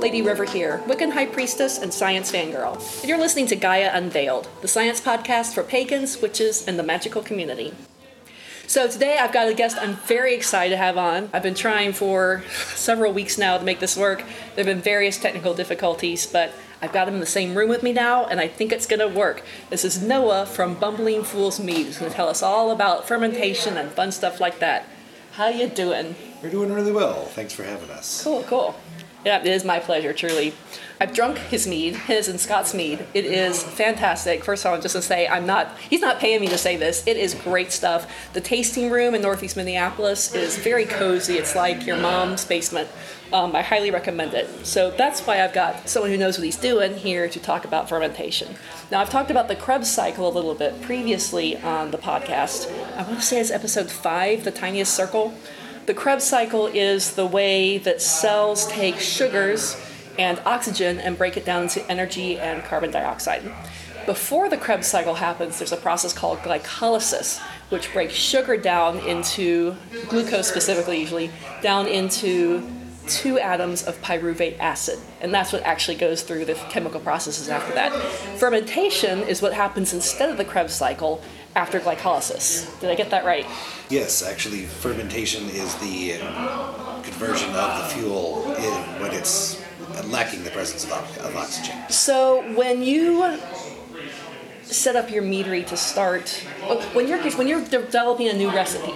Lady River here, Wiccan High Priestess and Science Fangirl. And you're listening to Gaia Unveiled, the science podcast for pagans, witches, and the magical community. So today I've got a guest I'm very excited to have on. I've been trying for several weeks now to make this work. There have been various technical difficulties, but I've got him in the same room with me now, and I think it's going to work. This is Noah from Bumbling Fool's Mead, who's going to tell us all about fermentation and fun stuff like that. How you doing? We're doing really well. Thanks for having us. Cool, cool. Yeah, it is my pleasure, truly. I've drunk his mead, his and Scott's mead. It is fantastic. First of all, just to say, I'm not, he's not paying me to say this. It is great stuff. The tasting room in Northeast Minneapolis is very cozy. It's like your mom's basement. Um, I highly recommend it. So that's why I've got someone who knows what he's doing here to talk about fermentation. Now, I've talked about the Krebs cycle a little bit previously on the podcast. I want to say it's episode five, The Tiniest Circle. The Krebs cycle is the way that cells take sugars and oxygen and break it down into energy and carbon dioxide. Before the Krebs cycle happens, there's a process called glycolysis, which breaks sugar down into glucose specifically, usually down into two atoms of pyruvate acid. And that's what actually goes through the chemical processes after that. Fermentation is what happens instead of the Krebs cycle after glycolysis. Did I get that right? Yes, actually, fermentation is the conversion of the fuel in, when it's lacking the presence of, of oxygen. So when you set up your meadery to start, oh, when you're when you're developing a new recipe,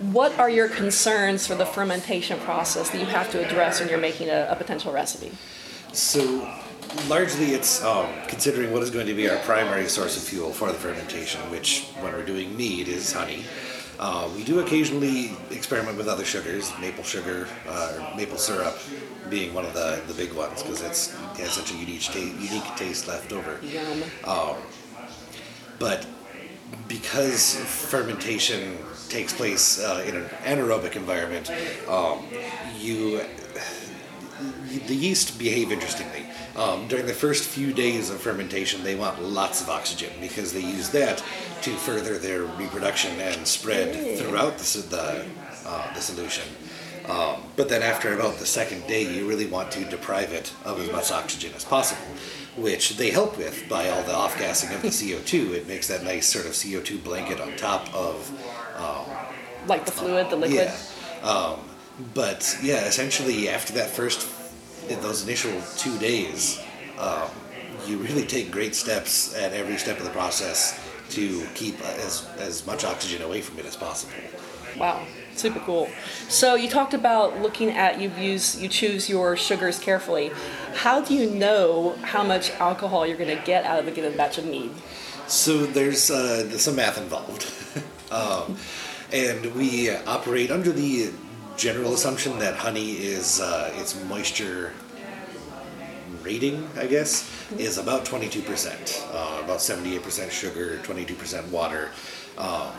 what are your concerns for the fermentation process that you have to address when you're making a, a potential recipe? So largely it's um, considering what is going to be our primary source of fuel for the fermentation, which when we're doing mead is honey. Uh, we do occasionally experiment with other sugars, maple sugar, uh, maple syrup being one of the, the big ones because it has such a unique, ta- unique taste left over. Yum. Um, but because fermentation takes place uh, in an anaerobic environment, um, you the yeast behave interestingly. Um, during the first few days of fermentation, they want lots of oxygen because they use that to further their reproduction and spread throughout the, the, uh, the solution. Um, but then after about the second day, you really want to deprive it of as much oxygen as possible, which they help with by all the off-gassing of the CO2. It makes that nice sort of CO2 blanket on top of... Um, like the fluid, the liquid? Yeah. Um, but yeah, essentially after that first, in those initial two days, um, you really take great steps at every step of the process to keep as, as much oxygen away from it as possible. Wow, super cool. So you talked about looking at you use you choose your sugars carefully. How do you know how much alcohol you're going to get out of a given batch of mead? So there's uh, some math involved, um, and we operate under the general assumption that honey is uh, its moisture rating, I guess, is about 22%. Uh, about 78% sugar, 22% water. Um,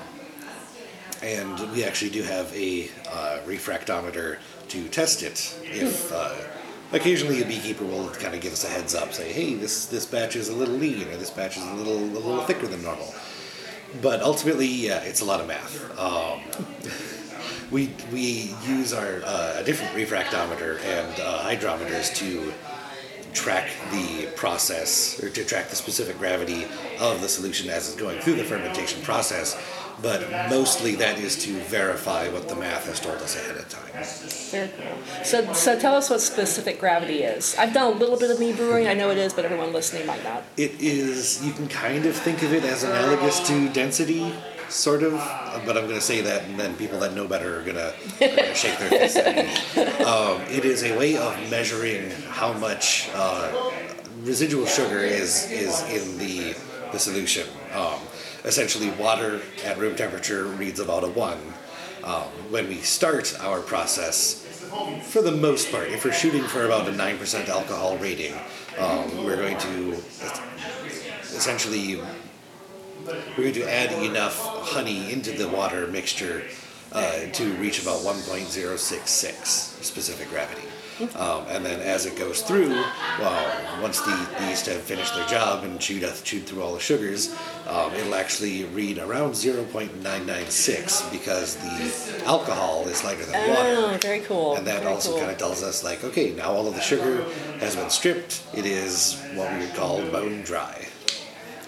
and we actually do have a uh, refractometer to test it. If uh, occasionally a beekeeper will kind of give us a heads up, say, "Hey, this this batch is a little lean, or this batch is a little a little thicker than normal." But ultimately, yeah, it's a lot of math. Um, we we use our uh, a different refractometer and uh, hydrometers to track the process or to track the specific gravity of the solution as it's going through the fermentation process. But mostly that is to verify what the math has told us ahead of time. Very cool. So, so tell us what specific gravity is. I've done a little bit of me brewing. I know it is, but everyone listening might not. It is. You can kind of think of it as analogous to density sort of, but I'm going to say that, and then people that know better are going to shake their heads. at me. Um, it is a way of measuring how much uh, residual sugar is is in the the solution. Um, essentially, water at room temperature reads about a one. Um, when we start our process, for the most part, if we're shooting for about a nine percent alcohol rating, um, we're going to essentially we're going to add enough honey into the water mixture uh, to reach about 1.066 specific gravity. Um, and then as it goes through, well, once the, the yeast have finished their job and chewed, chewed through all the sugars, um, it'll actually read around 0.996 because the alcohol is lighter than Oh, water. very cool. And that very also cool. kind of tells us, like, okay, now all of the sugar has been stripped. It is what we would call bone dry.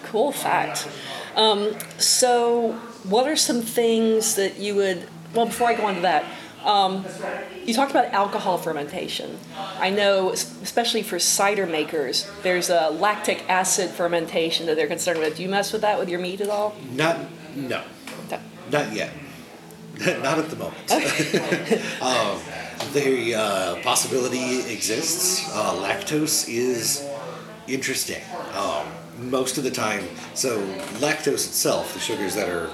Cool fact. Um, so, what are some things that you would? Well, before I go on to that, um, you talked about alcohol fermentation. I know, especially for cider makers, there's a lactic acid fermentation that they're concerned with. Do you mess with that with your meat at all? Not, no, That- not yet. not at the moment. um, the uh, possibility exists. Uh, lactose is interesting. Um, most of the time, so lactose itself, the sugars that are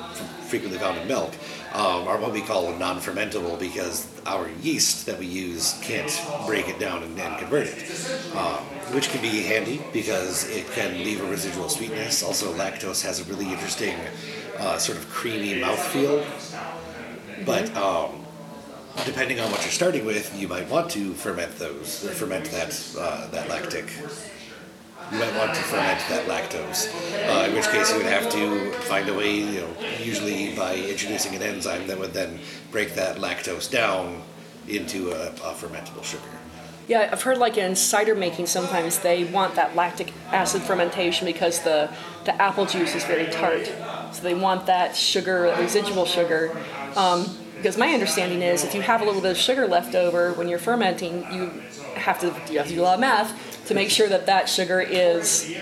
frequently found in milk, um, are what we call non-fermentable because our yeast that we use can't break it down and, and convert it, um, which can be handy because it can leave a residual sweetness. Also, lactose has a really interesting uh, sort of creamy mouthfeel, but um, depending on what you're starting with, you might want to ferment those, ferment that uh, that lactic. You might want to ferment that lactose, uh, in which case you would have to find a way, you know, usually by introducing an enzyme that would then break that lactose down into a, a fermentable sugar. Yeah, I've heard like in cider making, sometimes they want that lactic acid fermentation because the, the apple juice is very tart. So they want that sugar, that residual sugar. Um, because my understanding is if you have a little bit of sugar left over when you're fermenting, you have to, you have to do a lot of math to make sure that that sugar is,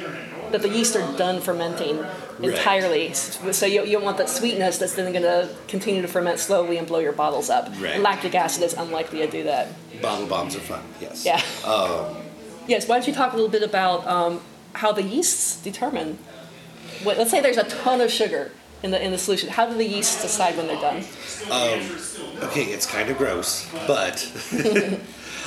that the yeast are done fermenting Right. entirely. So you, you don't want that sweetness that's then going to continue to ferment slowly and blow your bottles up. Right. Lactic acid is unlikely to do that. Bottle bombs are fun, yes. Yeah. yes. Why don't you talk a little bit about um, how the yeasts determine? What, let's say there's a ton of sugar in the in the solution. How do the yeasts decide when they're done? Okay, it's kind of gross, but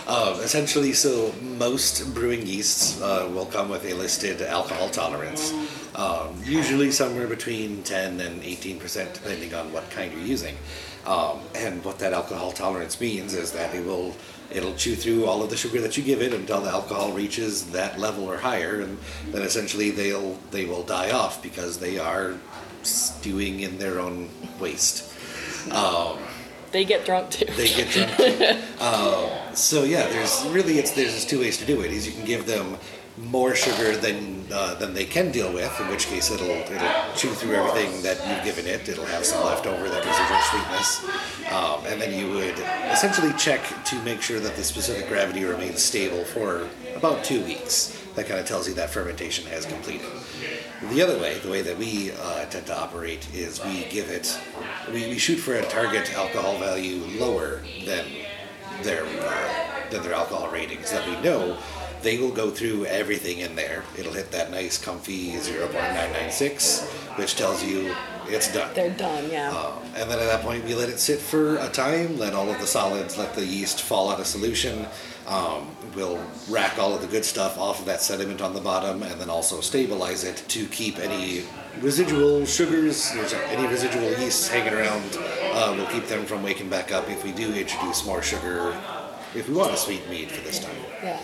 um, essentially, so most brewing yeasts uh, will come with a listed alcohol tolerance, um, usually somewhere between 10 and 18 percent, depending on what kind you're using. Um, and what that alcohol tolerance means is that it will it'll chew through all of the sugar that you give it until the alcohol reaches that level or higher, and then essentially they'll they will die off because they are stewing in their own waste. They get drunk too. they get drunk. too. uh, so yeah, there's really it's there's two ways to do it. Is you can give them more sugar than uh, than they can deal with, in which case it'll it'll chew through everything that you've given it. It'll have some left over that residual sweetness, um, and then you would essentially check to make sure that the specific gravity remains stable for about two weeks. That kind of tells you that fermentation has completed. The other way, the way that we uh, tend to operate, is we give it, we, we shoot for a target alcohol value lower than their uh, than their alcohol ratings. That we know they will go through everything in there. It'll hit that nice, comfy 0.996, which tells you it's done. They're done. Yeah. Um, and then at that point, we let it sit for a time, let all of the solids, let the yeast fall out of solution. Um, we'll rack all of the good stuff off of that sediment on the bottom and then also stabilize it to keep any residual sugars, any residual yeasts hanging around. Uh, we'll keep them from waking back up if we do introduce more sugar, if we want a sweet mead for this time. Yeah.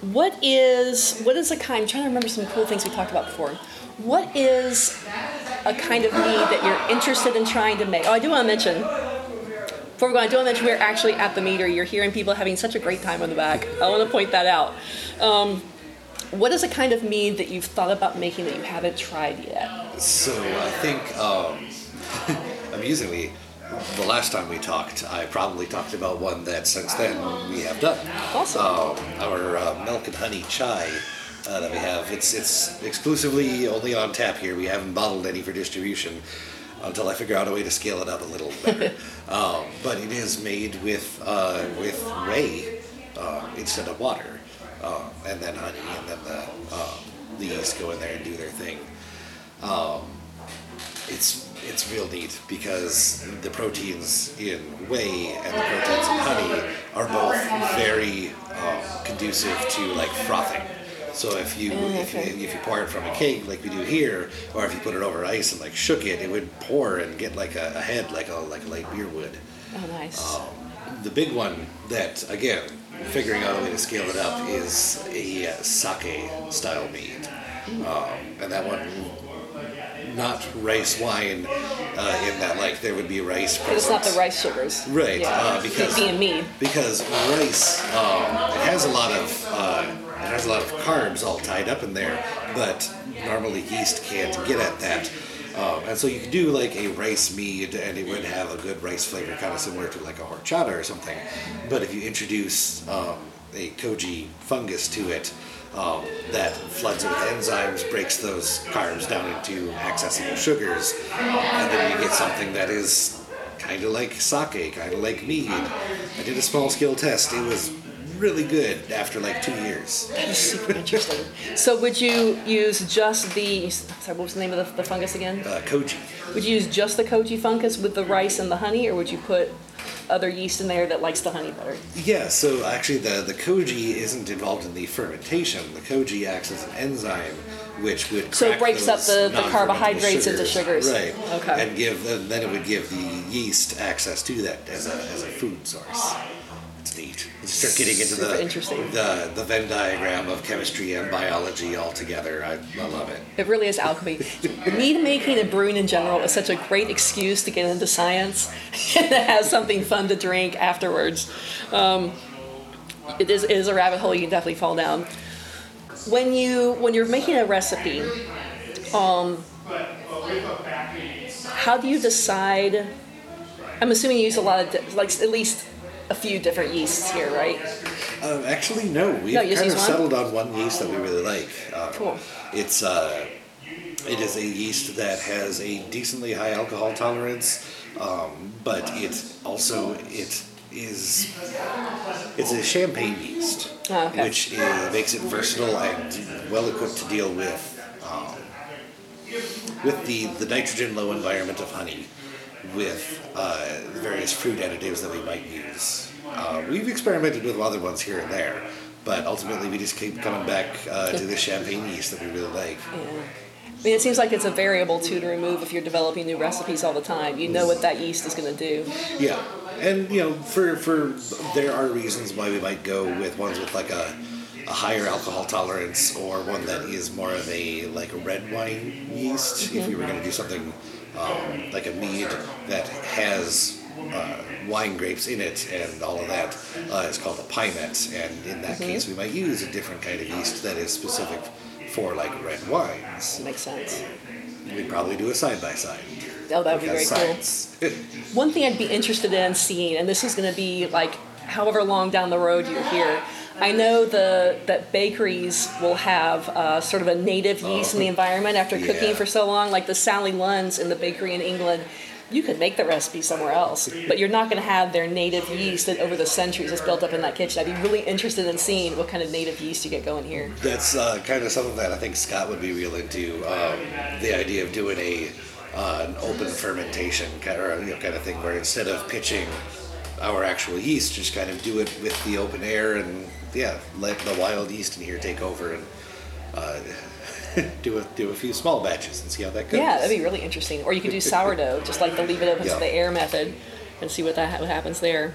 What is what is a kind? I'm trying to remember some cool things we talked about before. What is a kind of mead that you're interested in trying to make? Oh, I do want to mention. Before we go on, I do want to mention we're actually at the meadery. You're hearing people having such a great time on the back. I want to point that out. Um, what is a kind of mead that you've thought about making that you haven't tried yet? So I think, um, amusingly, the last time we talked, I probably talked about one that since then we have done. Awesome. Um, our uh, milk and honey chai uh, that we have. It's it's exclusively only on tap here. We haven't bottled any for distribution until I figure out a way to scale it up a little better. um, but it is made with uh, with whey uh, instead of water, uh, and then honey, and then the uh, the yeast go in there and do their thing. Um, it's it's real neat because the proteins in whey and the proteins in honey are both very um, conducive to like frothing. So if you if you okay. if you pour it from a keg like we do here, or if you put it over ice and like shook it, it would pour and get like a, a head like a like a light beer would. Oh, nice. The big one that again figuring out a way to scale it up is a uh, sake style mead, um, and that one not rice wine uh, in that like there would be rice. But it's not the rice sugars. Right, Yeah. uh, because being mead. because rice um, it has a lot of uh, it has a lot of carbs all tied up in there, but normally yeast can't get at that. Um, and so you could do like a rice mead, and it would have a good rice flavor, kind of similar to like a horchata or something. But if you introduce um, a koji fungus to it, um, that floods it with enzymes, breaks those carbs down into accessible sugars, and then you get something that is kind of like sake, kind of like mead. I did a small scale test. It was really good after like two years. That is super interesting. So would you use just the sorry, what was the name of the, the fungus again? Uh, koji. Would you use just the koji fungus with the rice and the honey, or would you put other yeast in there that likes the honey better? Yeah, so actually the, the koji isn't involved in the fermentation. The koji acts as an enzyme which would So it breaks up the- the carbohydrates into sugars. Right. Okay. And give then it would give the yeast access to that as a, as a food source. Neat. You start getting into the, interesting. the the Venn diagram of chemistry and biology all together. I, I love it. It really is alchemy. Mead making and brewing in general is such a great excuse to get into science and to have something fun to drink afterwards. Um, it, is, it is a rabbit hole you can definitely fall down. When you when you're making a recipe, um, how do you decide? I'm assuming you use a lot of like at least a few different yeasts here, right? Um, actually, no. We've No, kind of settled on one yeast that we really like. Um, Cool. It's uh, it is a yeast that has a decently high alcohol tolerance, um, but it also it is it's a champagne yeast, Oh, okay. which is, makes it versatile and well equipped to deal with um, with the the nitrogen low environment of honey, with uh, the various fruit additives that we might use. Uh, we've experimented with other ones here and there, but ultimately we just keep coming back uh, to this champagne yeast that we really like. Yeah. I mean, it seems like it's a variable too to remove if you're developing new recipes all the time. You know what that yeast is going to do. Yeah, and you know, for for there are reasons why we might go with ones with like a, a higher alcohol tolerance or one that is more of a like a red wine yeast. If we were going to do something um, like a mead that has uh, wine grapes in it and all of that, uh, it's called a pyment. And in that case, we might use a different kind of yeast that is specific for like red wines. Makes sense. We'd probably do a side by side. Oh, that would be very cool. cool. One thing I'd be interested in seeing, and this is going to be like however long down the road you're here. I know the that bakeries will have uh, sort of a native yeast in the environment after cooking for so long, like the Sally Lunn's in the bakery in England. You could make the recipe somewhere else, but you're not going to have their native yeast that over the centuries has built up in that kitchen. I'd be really interested in seeing what kind of native yeast you get going here. That's uh, kind of something that I think Scott would be real into. Um, the idea of doing a uh, an open fermentation kind of, you know, kind of thing, where instead of pitching our actual yeast, just kind of do it with the open air and yeah, let the wild yeast in here take over and uh, do a do a few small batches and see how that goes. Yeah, that'd be really interesting. Or you could do sourdough, just like the leave it open Yeah. to the air method, and see what that what happens there.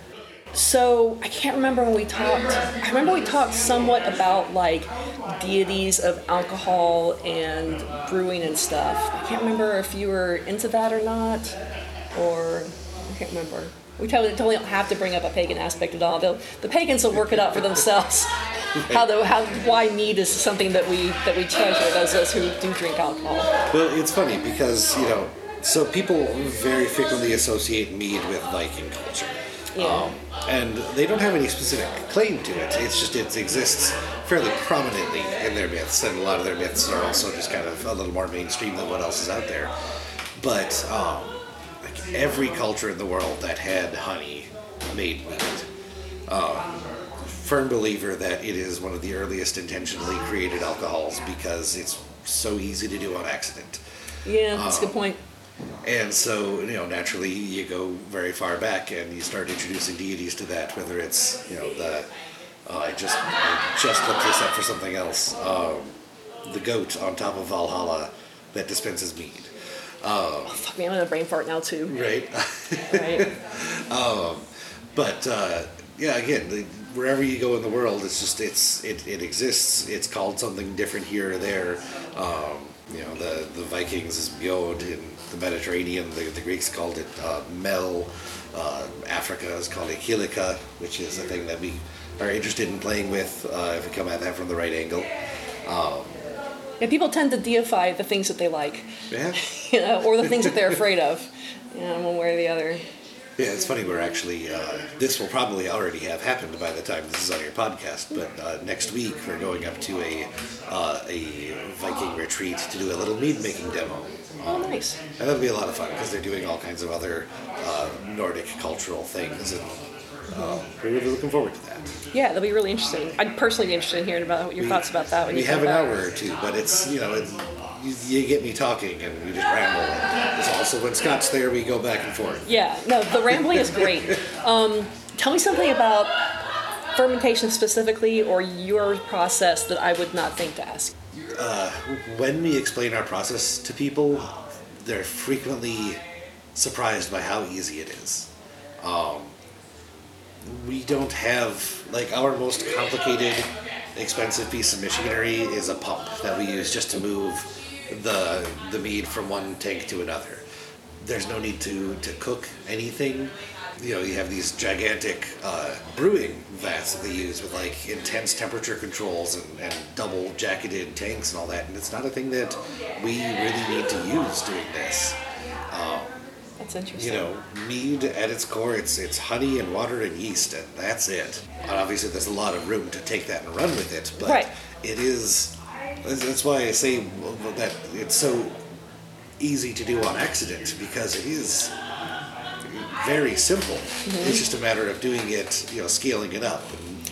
So I can't remember when we talked. I remember we talked somewhat about like deities of alcohol and brewing and stuff. I can't remember if you were into that or not, or I can't remember. We totally, totally don't have to bring up a pagan aspect at all. They'll, the pagans will work it out for themselves. how the how why mead is something that we that we treasure those of us who do drink alcohol. Well, it's funny because you know, so people very frequently associate mead with Viking culture, Yeah. um, and they don't have any specific claim to it. It's just it exists fairly prominently in their myths, and a lot of their myths are also just kind of a little more mainstream than what else is out there. But um, every culture in the world that had honey made mead. Um, firm believer that it is one of the earliest intentionally created alcohols because it's so easy to do on accident. Yeah, that's a good point. And so, you know, naturally you go very far back and you start introducing deities to that, whether it's, you know, the, uh, I just, I just looked this up for something else, um, the goat on top of Valhalla that dispenses mead, Oh, fuck me, I'm in a brain fart now too. right? Right. But uh, yeah, again, the, wherever you go in the world, it's just it's it, it exists. It's called something different here or there. Um, you know, the the Vikings is Bjod in the Mediterranean. The, the Greeks called it uh, Mel. Uh, Africa is called it Kilika, which is a thing that we are interested in playing with uh, if we come at that from the right angle. Um, Yeah, people tend to deify the things that they like, yeah. you know, or the things that they're afraid of, you know, one way or the other. Yeah, it's funny. We're actually uh, this will probably already have happened by the time this is on your podcast. But uh, next week we're going up to a uh, a Viking retreat to do a little mead making demo, Oh, nice. and that'll be a lot of fun because they're doing all kinds of other uh, Nordic cultural things, and uh, we're really looking forward to that. Yeah, that'll be really interesting. I'd personally be interested in hearing about your thoughts about that when we you have an back. hour or two, but it's you know it's, you, you get me talking and we just ramble. And it's also when Scott's there, we go back and forth. Yeah, no, the rambling is great. Um, tell me something about fermentation specifically, or your process that I would not think to ask. when we explain our process to people, they're frequently surprised by how easy it is. Um, we don't have like our most complicated, expensive piece of machinery is a pump that we use just to move the the mead from one tank to another. There's no need to to cook anything. You know, you have these gigantic uh, brewing vats that they use with like intense temperature controls and, and double jacketed tanks and all that, and it's not a thing that we really need to use doing this. That's You know, mead at its core, it's it's honey and water and yeast, and that's it. And obviously, there's a lot of room to take that and run with it, but Right. it is. That's that's why I say that it's so easy to do on accident because it is very simple. Mm-hmm. It's just a matter of doing it, you know, scaling it up and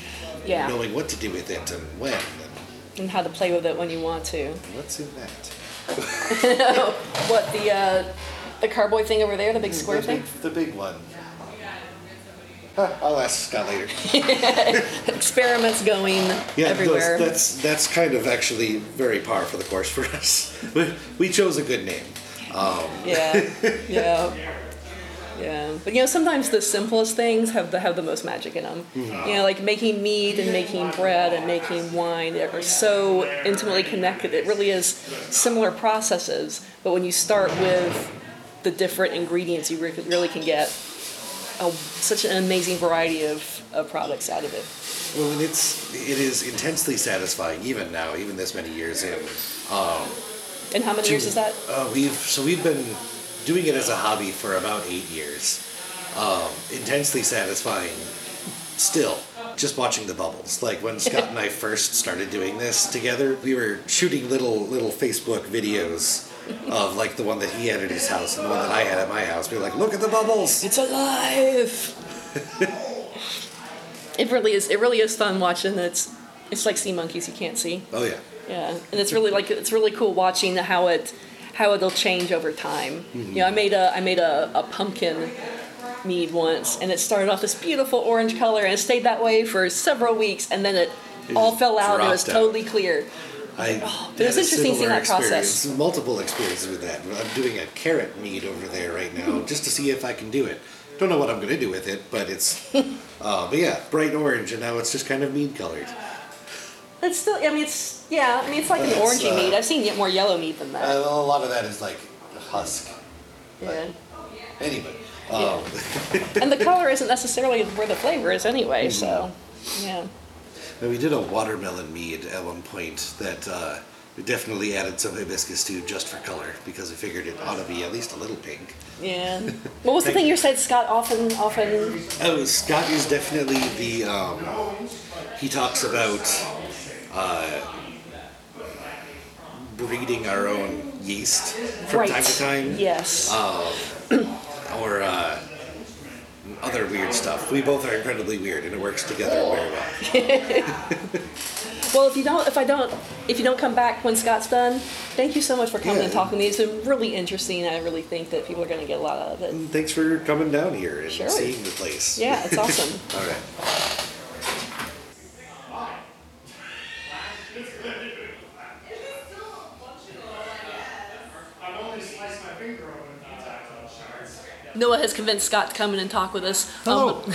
Yeah, knowing what to do with it and when. And and how to play with it when you want to. what's in that? What the uh, the carboy thing over there, the big mm, square the, thing? big, the big one. Huh, I'll ask Scott later. Experiments going Yeah, everywhere. those- that's that's kind of actually very par for the course for us. We, we chose a good name. Um, yeah, yeah, yeah. But you know, sometimes the simplest things have the have the most magic in them. Mm-hmm. You know, like making meat and making bread and making wine They're so intimately connected. It really is similar processes, but when you start with the different ingredients, you re- really can get a, such an amazing variety of, of products out of it. Well, and it's it is intensely satisfying even now, even this many years in. And how many years is that? Uh, we've so we've been doing it as a hobby for about eight years. Um, intensely satisfying. Still, just watching the bubbles. Like when Scott and I first started doing this together, we were shooting little little Facebook videos of like the one that he had at his house and the one that I had at my house. Were like, look at the bubbles. It's alive. it really is. It really is fun watching. It's it's like sea monkeys you can't see. Oh yeah. Yeah, and it's really like it's really cool watching how it how it'll change over time. Mm-hmm. You know, I made a I made a, a pumpkin mead once, and it started off this beautiful orange color, and it stayed that way for several weeks, and then it, It all fell out, and it was out. totally clear. I but it was interesting seeing that process. Multiple experiences with that. I'm doing a carrot mead over there right Hmm. now, just to see if I can do it. Don't know what I'm going to do with it, but it's. uh, but yeah, bright orange, and now it's just kind of mead colored. It's still, I mean, it's yeah, I mean, it's like an orangey uh, mead. I've seen more yellow mead than that. Uh, a lot of that is like husk. yeah. Anyway, um, and the color isn't necessarily where the flavor is anyway. So, yeah. And we did a watermelon mead at one point that uh, we definitely added some hibiscus to just for color because we figured it ought to be at least a little pink. Yeah. What was the thing you said Scott often often Oh, Scott is definitely the. Um, he talks about uh, breeding our own yeast from right. time to time, Yes. or uh, other weird stuff. We both are incredibly weird, and it works together very well. well, if you don't if I don't if you don't come back when Scott's done, thank you so much for coming Yeah. and talking to me. It's been really interesting. I really think that people are going to get a lot out of it. And thanks for coming down here and Sure. seeing the place. Yeah, it's awesome. All right. I've only sliced my finger open a few times on shards. Noah has convinced Scott to come in and talk with us. Hello.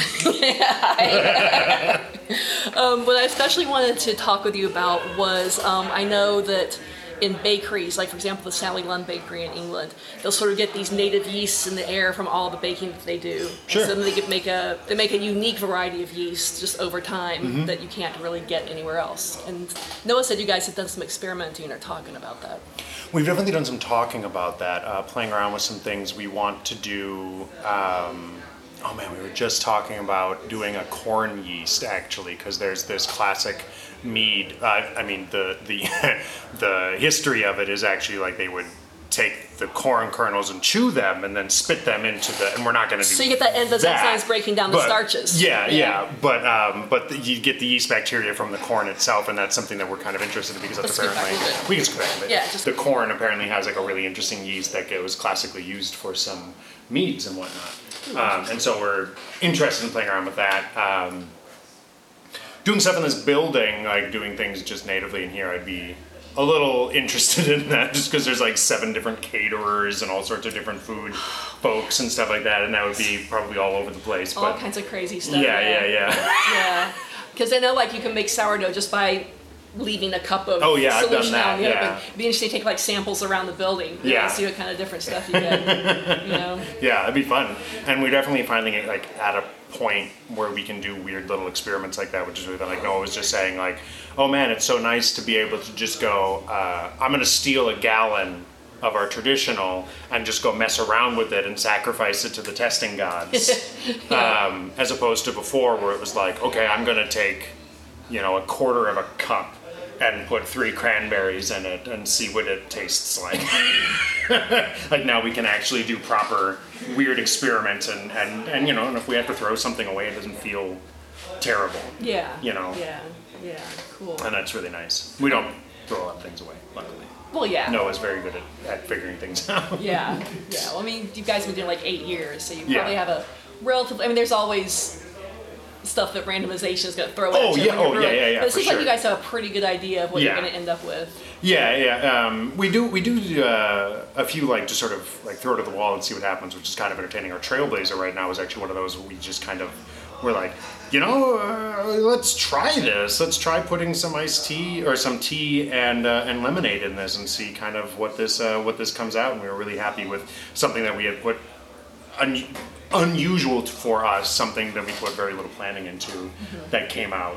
Um, um, what I especially wanted to talk with you about was um, I know that in bakeries, like for example the Sally Lunn Bakery in England, they'll sort of get these native yeasts in the air from all the baking that they do. Sure. And so then they get make a they make a unique variety of yeast just over time Mm-hmm. that you can't really get anywhere else. And Noah said you guys have done some experimenting or talking about that. We've definitely done some talking about that, uh, playing around with some things we want to do. Um, oh man, we were just talking about doing a corn yeast actually, because there's this classic mead. Uh, I mean, the the the history of it is actually like they would take the corn kernels and chew them and then spit them into the. And we're not going to do. So you get that end that's that, enzymes breaking down the but- starches. Yeah, Yeah. yeah, but um, but the, you get the yeast bacteria from the corn itself, and that's something that we're kind of interested in because that's Let's apparently we can skip back a bit. Yeah, just- the corn apparently has like a really interesting yeast that was classically used for some meads and whatnot, um, and so we're interested in playing around with that. Um, doing stuff in this building, like doing things just natively in here, I'd be a little interested in that just because there's like seven different caterers and all sorts of different food folks and stuff like that, and that would be probably all over the place. All but kinds of crazy stuff. yeah, yeah, yeah. Yeah, because I know like you can make sourdough just by leaving a cup of Oh, yeah, I've solution done out in that, the yeah. oven. It'd be interesting to take like samples around the building. know, Yeah. see what kind of different stuff you get. you know. Yeah, it'd be fun, and we're definitely finding it like at a point where we can do weird little experiments like that, which is really fun. Like Noah was just saying, like, oh man, it's so nice to be able to just go. Uh, I'm gonna steal a gallon of our traditional and just go mess around with it and sacrifice it to the testing gods, um, as opposed to before where it was like, okay, I'm gonna take, you know, a quarter of a cup. And put three cranberries in it and see what it tastes like. like now we can actually do proper weird experiments and, and, and you know and if we have to throw something away it doesn't feel terrible Yeah. You know. Yeah. Yeah. Cool. and that's really nice we don't throw a lot of things away luckily Well, yeah. noah's very good at, at figuring things out Yeah. Yeah. Well, I mean, you guys have been doing like eight years, so you Yeah. probably have a relative. I mean, there's always stuff that randomization is going to throw Oh, at you. yeah, oh, yeah, yeah, yeah, But it seems like you guys have a pretty good idea of what you're going to end up with. yeah yeah um, we do we do uh, a few like just sort of like throw it at the wall and see what happens which is kind of entertaining. Our trailblazer right now is actually one of those where we just kind of we're like you know uh, let's try this. Let's try putting some iced tea or some tea and uh, and lemonade in this and see kind of what this uh, what this comes out. And we were really happy with something that we had put un- unusual for us something that we put very little planning into that came out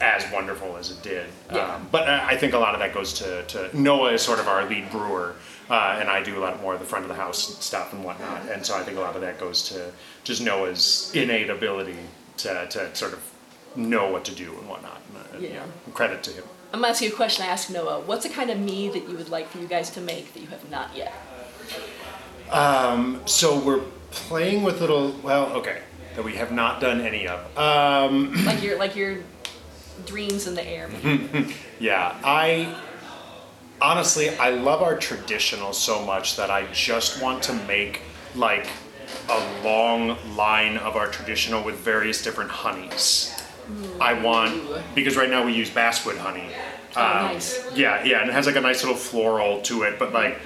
as wonderful as it did Yeah. um, but I think a lot of that goes to, to Noah is sort of our lead brewer, uh, and I do a lot more of the front of the house stuff and whatnot. And so I think a lot of that goes to just Noah's innate ability to, to sort of know what to do and whatnot. And, uh, you Yeah. know, credit to him. I'm going to ask you a question I asked Noah. What's the kind of me that you would like for you guys to make that you have not yet? So we're playing with little, well, okay, that we have not done any of. Um, like your like your dreams in the air. Yeah, I honestly I love our traditional so much that I just want to make like a long line of our traditional with various different honeys. I want because right now we use basswood honey. Oh, Um, nice. Yeah, yeah, and it has like a nice little floral to it, but like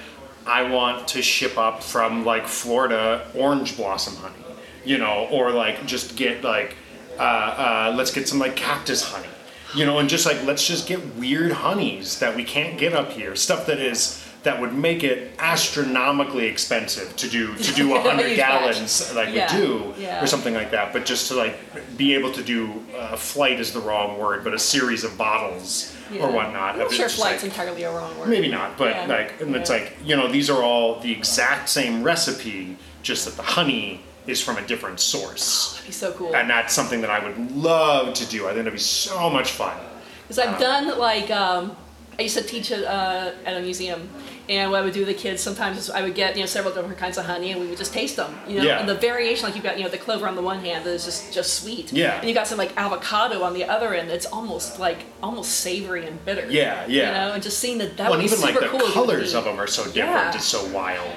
I want to ship up from like Florida orange blossom honey, you know, or like just get like uh, uh, let's get some like cactus honey, you know, and just like let's just get weird honeys that we can't get up here, stuff that is that would make it astronomically expensive to do to do a hundred Huge batch. gallons like Yeah, we do yeah. or something like that, but just to like be able to do uh, flight is the wrong word, but a series of bottles Yeah. or whatnot. I'm not sure flight's like- entirely a wrong word. Maybe not, but like, and it's like you know, these are all the exact same recipe, just that the honey is from a different source, be so cool. and that's something that I would love to do. I think it'd be so much fun. Because I've done like um, I used to teach at, uh, at a museum, and what I would do with the kids sometimes is I would get you know several different kinds of honey, and we would just taste them. You know, Yeah. and the variation like you've got you know the clover on the one hand that is just just sweet. Yeah. And you got some like avocado on the other end that's almost like almost savory and bitter. Yeah, yeah. You know, and just seeing that that well, and be even like the cool. colors of them are so different. Yeah. It's so wild.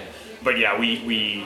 But yeah, we we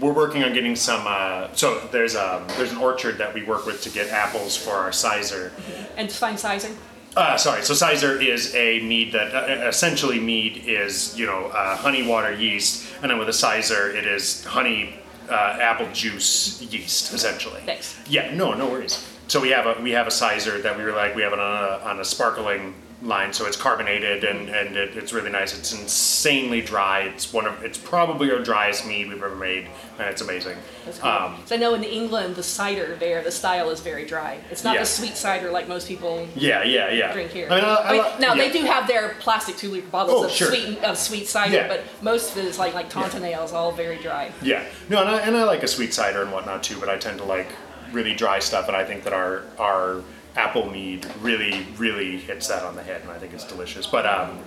we're working on getting some. Uh, so there's a there's an orchard that we work with to get apples for our cyser. And to find sizing. Uh, sorry, so Cyser is a mead that uh, essentially mead is you know uh, honey water yeast, and then with a Cyser it is honey uh, apple juice yeast, essentially. Thanks. Yeah, no, no worries. So we have a we have a cyser that we were like we have it on a on a sparkling line, so it's carbonated and and it, it's really nice. It's insanely dry. It's one of it's probably our driest mead we've ever made, and it's amazing. That's cool. Um, so I know in England the cider there, the style is very dry. It's not Yeah. the sweet cider like most people yeah, yeah, yeah. drink here. I mean, I, I, I mean, now yeah. they do have their plastic two liter bottles Oh, of sure. sweet of sweet cider, Yeah. but most of it is like like Tontanales, all very dry. Yeah, no, and I, and I like a sweet cider and whatnot too, but I tend to like really dry stuff, and I think that our our apple mead really really hits that on the head, and I think it's delicious. But um,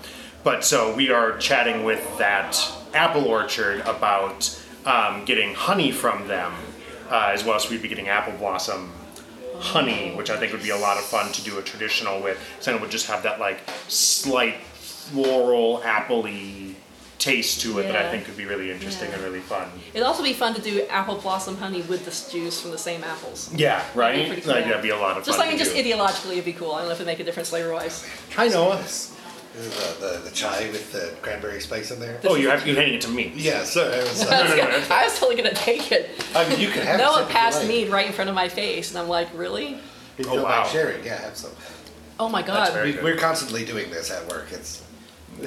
but so we are chatting with that apple orchard about um, getting honey from them, uh, as well as we'd be getting apple blossom honey, which I think would be a lot of fun to do a traditional with. So it would just have that like slight floral appley taste to it that I think could be really interesting Yeah. and really fun. It'd also be fun to do apple blossom honey with the juice from the same apples. Yeah, right. pretty cool. Like that'd be a lot of Just fun. like to just do. ideologically, it'd be cool. I don't know if it'd make a difference flavor wise. Hi Noah. The, the, the chai with the cranberry spice in there. Oh, you have you handing it to me? Yeah, so I was. no, no, Uh, no, I was totally gonna take it. I mean, you can have. Noah some if passed like. mead right in front of my face, and I'm like, really? You Oh, wow. mind sharing, yeah, have some. Oh my That's god. very- We, good. we're constantly doing this at work. It's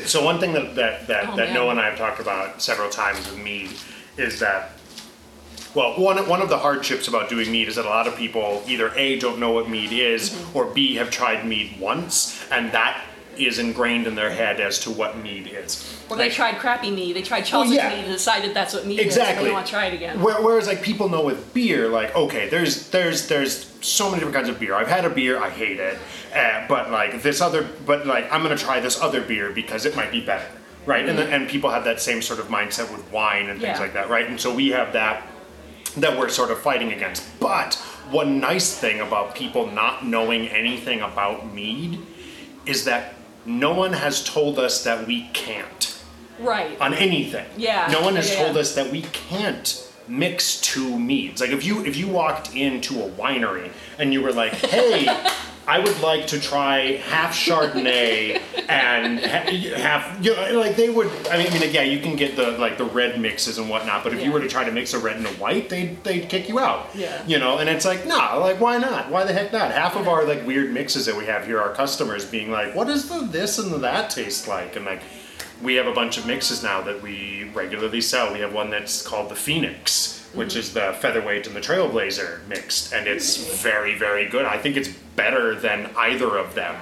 So one thing that that that, Oh, that man. Noah and I have talked about several times with mead is that. Well, one, one of the hardships about doing mead is that a lot of people either A, don't know what mead is, Mm-hmm. or B, have tried mead once, and that is ingrained in their head as to what mead is. Or they tried crappy mead. They tried Chaucer's yeah. mead and decided that's what mead is. Exactly. They want to try it again. Whereas like people know with beer, like okay, there's there's there's so many different kinds of beer. I've had a beer, I hate it, uh, but like this other, but like I'm gonna try this other beer because it might be better, right? And then, and people have that same sort of mindset with wine and things Yeah. like that, right? And so we have that that we're sort of fighting against. But one nice thing about people not knowing anything about mead is that no one has told us that we can't Right. on anything. Yeah, No one has yeah, told yeah. us that we can't mix two meads. Like if you if you walked into a winery and you were like, "Hey, I would like to try half Chardonnay and ha- half," you know, like they would. I mean, I mean, yeah, you can get the like the red mixes and whatnot, but if you were to try to mix a red and a white, they'd they'd kick you out. Yeah. You know, and it's like, nah, like why not? Why the heck not? Half of our like weird mixes that we have here are customers being like, "What does the this and the that taste like?" And like we have a bunch of mixes now that we regularly sell. We have one that's called the Phoenix, which is the featherweight and the Trailblazer mixed, and it's very, very good. I think it's better than either of them,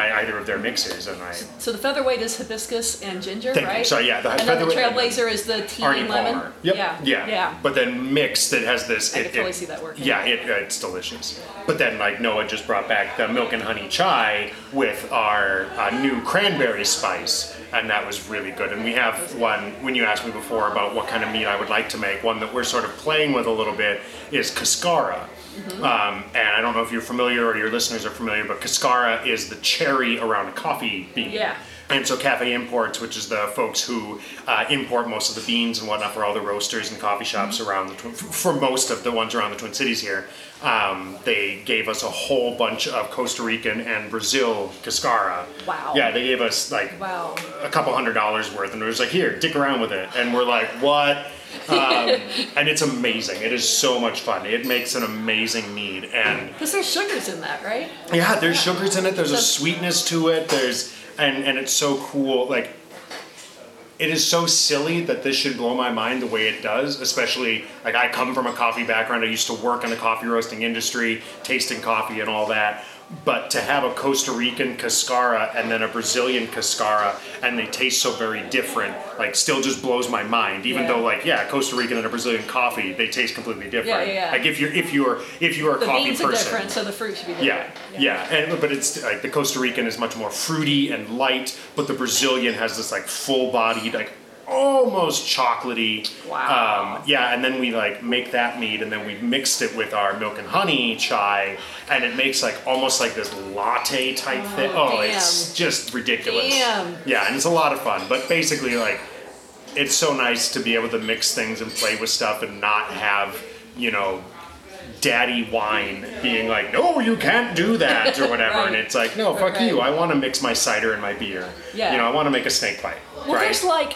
either of their mixes. And I So the featherweight is hibiscus and ginger, Thank you. right? So, yeah, the and then the featherweight- trailblazer is the tea Arnie and lemon. Palmer. Yep. Yeah. Yeah. Yeah. But then mixed, it has this. I it, could totally it- see that working. Yeah, it, it's delicious. But then, like Noah just brought back the milk and honey chai with our uh, new cranberry spice, and that was really good. And we have one. When you asked me before about what kind of meat I would like to make, one that we're sort of playing with a little bit is cascara. Mm-hmm. Um, and I don't know if you're familiar or your listeners are familiar, but cascara is the cherry around a coffee bean. Yeah. And so Cafe Imports, which is the folks who uh, import most of the beans and whatnot for all the roasters and coffee shops Mm-hmm. around the Twin, for most of the ones around the Twin Cities here, um, they gave us a whole bunch of Costa Rican and Brazil cascara. Wow. Yeah, they gave us like Wow. a couple hundred dollars worth, and it was like, here, dick around with it. And we're like, what? Um, and it's amazing. It is so much fun. It makes an amazing mead, and Because there's sugars in that, right? yeah, there's sugars in it. There's a sweetness to it. There's and and it's so cool. Like it is so silly that this should blow my mind the way it does. Especially like I come from a coffee background. I used to work in the coffee roasting industry, tasting coffee and all that. But to have a Costa Rican cascara and then a Brazilian cascara, and they taste so very different, like still just blows my mind. Even Yeah. though like yeah, Costa Rican and a Brazilian coffee, they taste completely different. yeah, yeah. Like if you're if you're if you're a The coffee beans person, are different, so the fruit should be yeah, different. yeah, and but it's like the Costa Rican is much more fruity and light, but the Brazilian has this like full-bodied, like almost chocolatey. Wow. Um, yeah, and then we like make that mead, and then we mixed it with our milk and honey chai, and it makes like almost like this latte type thing. Oh, it's just ridiculous. Damn. Yeah, and it's a lot of fun, but basically like it's so nice to be able to mix things and play with stuff and not have you know daddy wine being like no you can't do that or whatever and it's like no fuck Right. you i want to mix my cider and my beer Yeah. you know i want to make a snake bite Well, right there's like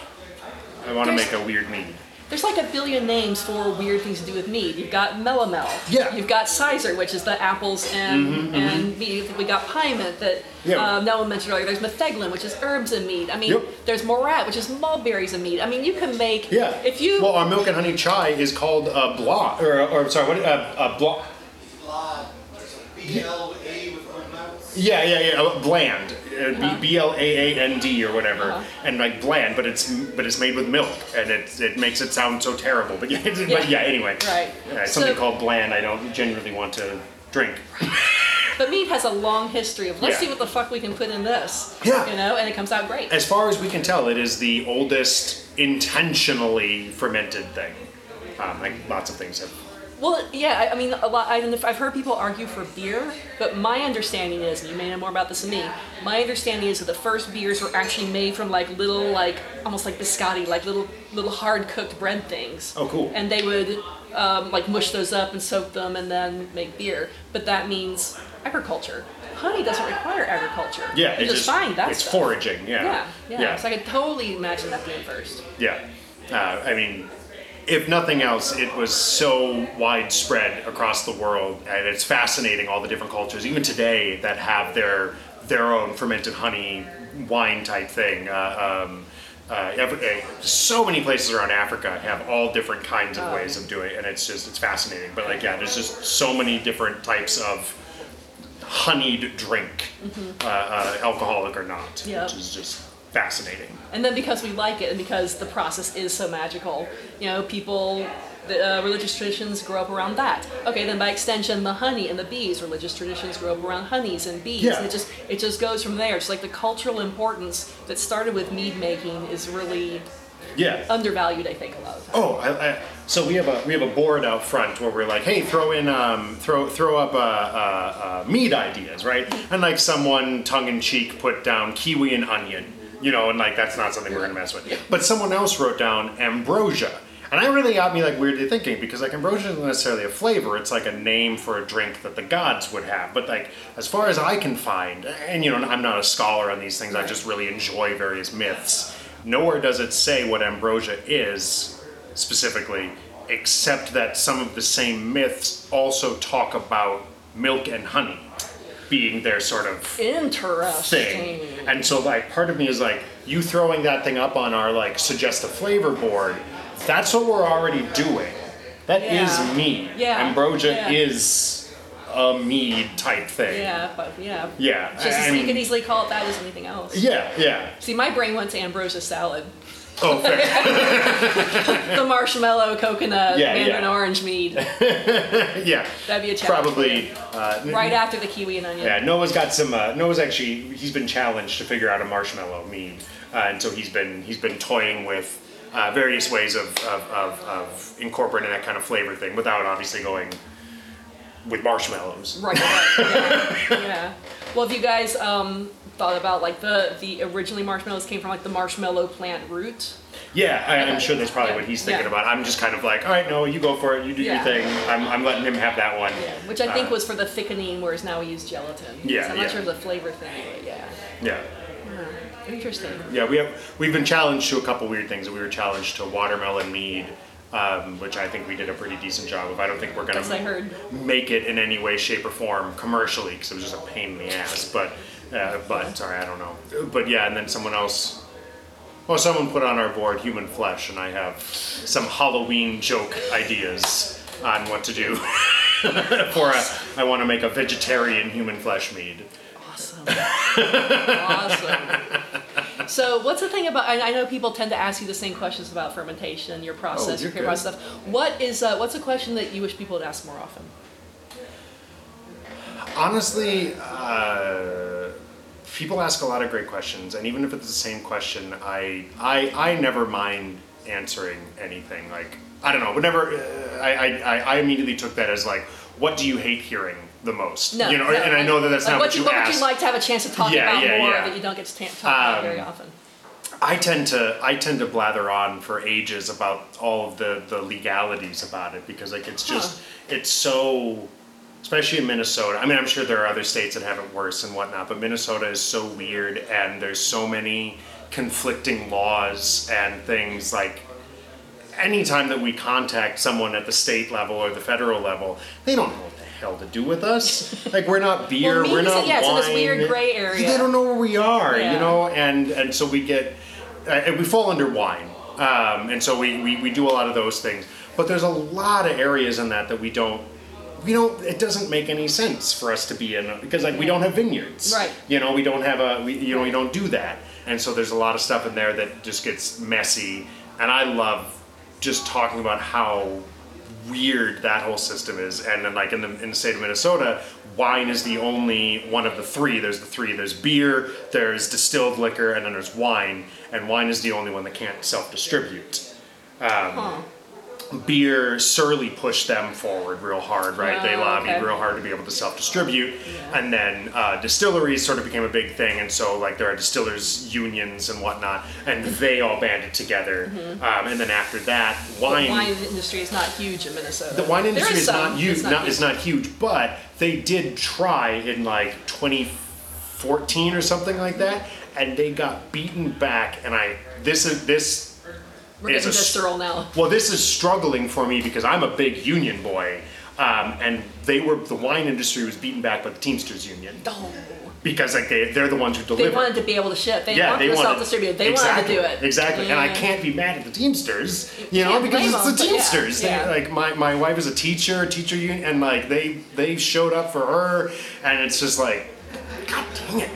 i want to there's- make a weird mead there's like a billion names for weird things to do with mead. You've got melomel. Yeah. You've got Cyser, which is the apples and and mead. We got Pyment that Yeah. um, Noah mentioned earlier. There's metheglin, which is herbs and mead. I mean, Yep. there's morat, which is mulberries and mead. I mean, you can make Yeah. if you Well, our milk and honey chai is called uh, blah, or, or sorry, what? Uh, uh, blah. Blood. There's a B L A with footnotes. Yeah, yeah, yeah. uh, Bland, uh, Uh-huh. B L A A N D or whatever, Uh-huh. and like bland, but it's but it's made with milk, and it it makes it sound so terrible. But yeah, but yeah. Anyway, Right. Yeah, something So- called bland. I don't genuinely want to drink. But mead has a long history of let's Yeah. see what the fuck we can put in this. Yeah. You know, and it comes out great. As far as we can tell, it is the oldest intentionally fermented thing. Um, like lots of things have. Well, yeah, I- I mean, a lot. I don't know if I've heard people argue for beer, but my understanding is, and you may know more about this than me. My understanding is that the first beers were actually made from like little, like almost like biscotti, like little, little hard cooked bread things. Oh, cool. And they would um, like mush those up and soak them and then make beer. But that means agriculture. Honey doesn't require agriculture. Yeah, you it's just, find that It's stuff. foraging. Yeah. Yeah, yeah. Yeah. So I could totally imagine that being first. Yeah. Uh, I mean, if nothing else, it was so widespread across the world, and it's fascinating all the different cultures, even today, that have their their own fermented honey wine type thing. Uh, um, uh, every, uh, so many places around Africa have all different kinds of Oh. ways of doing it, and it's just it's fascinating. But like, yeah, there's just so many different types of honeyed drink, uh, uh, alcoholic or not, Mm-hmm. Yep. which is just fascinating. And then because we like it and because the process is so magical, you know, people, the uh, religious traditions grow up around that. Okay, then by extension, the honey and the bees, religious traditions grow up around honeys and bees. Yeah. And it just it just goes from there. It's like the cultural importance that started with mead making is really Yeah. undervalued, I think, a lot of. Oh, I, I, so we have a we have a board out front where we're like, hey, throw in um, throw throw up uh, uh, uh, mead ideas, right? And like someone tongue in cheek put down kiwi and onion, you know, and like that's not something we're gonna mess with. But someone else wrote down ambrosia. And that really got me like weirdly thinking because like ambrosia isn't necessarily a flavor; it's like a name for a drink that the gods would have. But like as far as I can find, and you know, I'm not a scholar on these things. I just really enjoy various myths. Nowhere does it say what ambrosia is specifically, except that some of the same myths also talk about milk and honey being their sort of Interesting. thing. And so like part of me is like, you throwing that thing up on our like suggest a flavor board, that's what we're already doing. That is Yeah. mead. Yeah, Ambrosia yeah. is a mead type thing. Yeah, but yeah. Yeah. Just I you could easily call it that as anything else. Yeah, yeah. See, my brain went to ambrosia salad. Oh, fair. The marshmallow, coconut, Yeah, mandarin yeah. orange mead. yeah. That'd be a challenge. Probably. Uh, Right after the kiwi and onion. Yeah, Noah's got some. Uh, Noah's actually he's been challenged to figure out a marshmallow mead, uh, and so he's been he's been toying with uh, various ways of, of, of, of incorporating that kind of flavor thing without obviously going with marshmallows. Right, right. Yeah. yeah. Well, have you guys um, thought about like the the originally marshmallows came from like the marshmallow plant root? Yeah, I, I'm sure that's probably Yeah, what he's thinking yeah. about. I'm just kind of like, all right, no, you go for it. You do Yeah. your thing. I'm, I'm letting him have that one. Yeah. Which I think Uh, was for the thickening, whereas now we use gelatin. Yeah, So I'm not sure of the flavor thing, but yeah. Yeah. Interesting. Yeah, we have we've been challenged to a couple weird things. We were challenged to watermelon mead, um, which I think we did a pretty decent job of. I don't think we're gonna make it in any way, shape, or form commercially because it was just a pain in the ass. But uh, but sorry, I don't know. But yeah, and then someone else. Well, someone put on our board human flesh, and I have some Halloween joke ideas on what to do for a. I want to make a vegetarian human flesh mead. Awesome. awesome. So, what's the thing about? I I know people tend to ask you the same questions about fermentation, your process, Oh, your you're process stuff. What is uh, what's a question that you wish people would ask more often? Honestly, uh, people ask a lot of great questions, and even if it's the same question, I I, I never mind answering anything. Like I don't know, whenever uh, I, I I- immediately took that as like, what do you hate hearing the most? No, you know, no, and I know that that's like not what, what you, you what would you like to have a chance to talk Yeah, about yeah, more yeah. that you don't get to talk about Um, very often? I tend to I tend to blather on for ages about all of the the legalities about it because like it's just it's so especially in Minnesota. I mean, I'm sure there are other states that have it worse and whatnot, but Minnesota is so weird and there's so many conflicting laws and things like anytime that we contact someone at the state level or the federal level, they don't know what the hell to do with us. like we're not beer, Well, we're not yeah, wine. this weird gray area. They don't know where we are, Yeah. you know, and and so we get uh, and we fall under wine, um, and so we, we we do a lot of those things. But there's a lot of areas in that that we don't. We don't. It doesn't make any sense for us to be in because like we don't have vineyards. Right. You know, we don't have a. We, you know, we don't do that, and so there's a lot of stuff in there that just gets messy. And I love just talking about how weird that whole system is. And then, like in the in the state of Minnesota, wine is the only one of the three. There's the three. There's beer, there's distilled liquor, and then there's wine. And wine is the only one that can't self-distribute. Um, huh. Beer, Surly pushed them forward real hard, right? they Oh, lobbied okay. real hard to be able to self-distribute, and then uh, distilleries sort of became a big thing, and so like there are distillers unions and whatnot, and they all banded together. Um, and then after that, Mm-hmm. The wine wine industry is not huge in Minnesota. the wine industry is, some, not huge. it's Not, huge. is not huge, but they did try in like 2014 or something like that, and they got beaten back. And I this is this We're getting visceral now. well, this is struggling for me because I'm a big union boy, um, and they were the wine industry was beaten back by the Teamsters union Oh. because like they they're the ones who deliver. They wanted to be able to ship. They yeah, wanted they to self-distribute. They exactly, wanted to do it. Exactly, and I can't be mad at the Teamsters, you know, because it's them, the but yeah, Teamsters. They, like my, my wife is a teacher, teacher union, and like they they showed up for her, and it's just like, God dang it.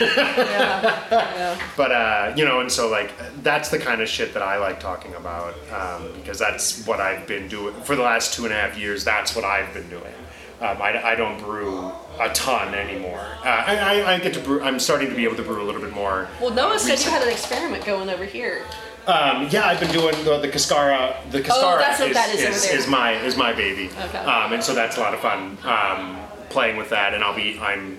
Yeah. yeah. But uh, you know, and so like that's the kind of shit that I like talking about um, because that's what I've been doing for the last two and a half years. That's what I've been doing. Um, I, I don't brew a ton anymore. Uh, I, I, I get to brew. I'm starting to be able to brew a little bit more. Well, Noah said you had an experiment going over here. Um, yeah, I've been doing the, the Cascara. The Cascara Oh, that's what is, that is over is, my is my baby. Okay. Um, and so that's a lot of fun um, playing with that. And I'll be I'm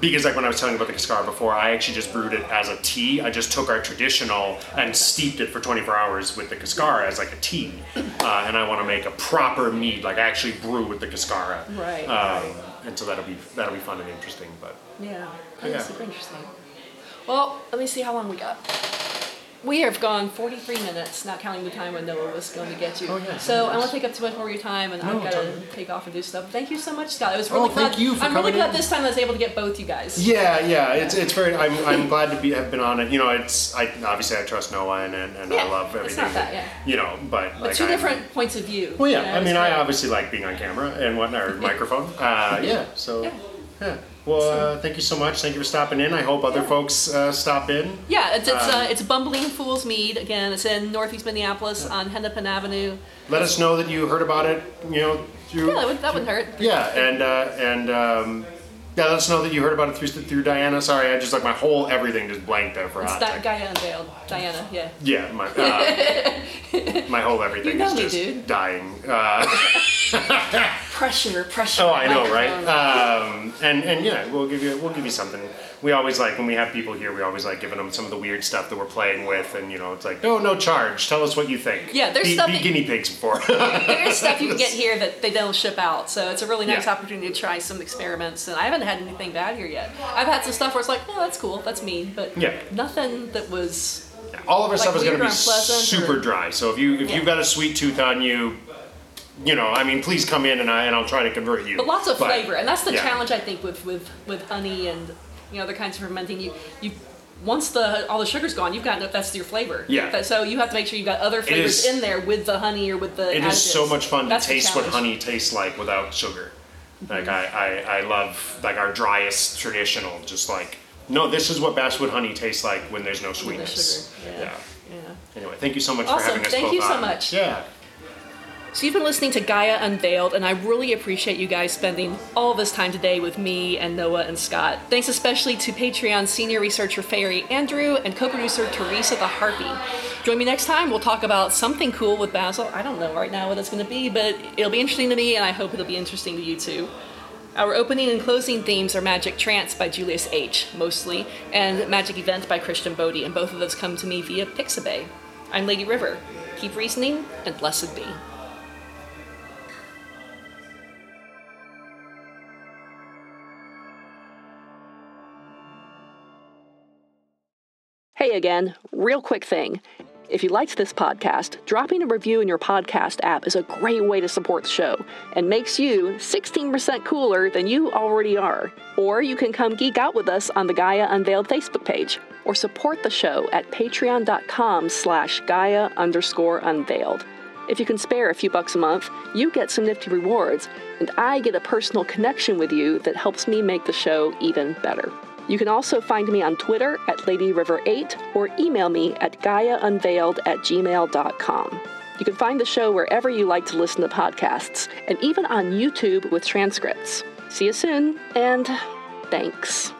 because like when I was telling you about the Cascara before, I actually just brewed it as a tea. I just took our traditional and steeped it for 24 hours with the Cascara as like a tea. Uh, and I want to make a proper mead, like I actually brew with the Cascara. Right, Um, and so that'll be that'll be fun and interesting. But Yeah. That's Yeah. super interesting. Well, let me see how long we got. We have gone 43 minutes, not counting the time when Noah was going to get you. Oh, yeah. So I to take up too much more of your time, and No, I've got to take off and do stuff. Thank you so much, Scott. It was really Oh, glad. thank you for I'm really glad in. this time I was able to get both you guys. Yeah, yeah, it's it's very. I'm, I'm glad to be have been on it. You know, it's I obviously I trust Noah and and, and Yeah, I love everything. it's not that, yeah. You know, but But like two I'm- different points of view. Well, yeah. you know, I mean, I obviously like being on camera and whatnot, or microphone. Uh, yeah. So, Yeah. Yeah. Well, uh, thank you so much. Thank you for stopping in. I hope other folks uh, stop in. Yeah, it's it's, Um, uh, it's Bumbling Fool's Mead. Again, it's in Northeast Minneapolis on Hennepin Avenue. Let us know that you heard about it. You know, through. Yeah, that, would, that wouldn't hurt. Yeah, and uh, and um, yeah, let us know that you heard about it through through Diana. Sorry, I just like my whole everything just blanked there for a hot Di- second. Gaia Unveiled. Diana, yeah. Yeah, my uh, my whole everything You know is me, just dude. dying. Pressure, pressure. oh, I know, right? Um, and and yeah, we'll give you we'll give you something. We always like when we have people here. We always like giving them some of the weird stuff that we're playing with, and you know, it's like no, no charge. Tell us what you think. Yeah, there's be, stuff be guinea pigs for. there is stuff you can get here that they don't ship out, so it's a really nice Yeah. opportunity to try some experiments. And I haven't had anything bad here yet. I've had some stuff where it's like, oh, that's cool, that's mean, but Yeah. nothing that was. All of our stuff is going to be super or- dry. So if you if Yeah. you've got a sweet tooth on you, you know, I mean, please come in and I and I'll try to convert you. But lots of flavor, and that's the yeah. challenge I think with with with honey and you know other kinds of fermenting. You you once the all the sugar's gone, you've got that's your flavor. Yeah. So you have to make sure you've got other flavors is- in there with the honey or with the. It is so much fun That's to taste what honey tastes like without sugar. Like I, I, I love like our driest traditional, just like no, this is what basswood honey tastes like when there's no With the sweetness. sugar. Yeah. Yeah. Anyway, thank you so much for having us Thank both you so on. much. Yeah. So you've been listening to Gaia Unveiled, and I really appreciate you guys spending all this time today with me and Noah and Scott. Thanks especially to Patreon senior researcher Fairy Andrew and co-producer Teresa the Harpy. Join me next time. We'll talk about something cool with Basil. I don't know right now what it's going to be, but it'll be interesting to me, and I hope it'll be interesting to you too. Our opening and closing themes are Magic Trance by Julius H., mostly, and Magic Event by Christian Bodie, and both of those come to me via Pixabay. I'm Lady River. Keep reasoning, and blessed be. Hey again, real quick thing. If you liked this podcast, dropping a review in your podcast app is a great way to support the show and makes you 16% cooler than you already are. Or you can come geek out with us on the Gaia Unveiled Facebook page or support the show at patreon.com slash Gaia underscore unveiled. If you can spare a few bucks a month, you get some nifty rewards, and I get a personal connection with you that helps me make the show even better. You can also find me on Twitter at LadyRiver8 or email me at GaiaUnveiled at gmail.com. You can find the show wherever you like to listen to podcasts, and even on YouTube with transcripts. See you soon, and thanks.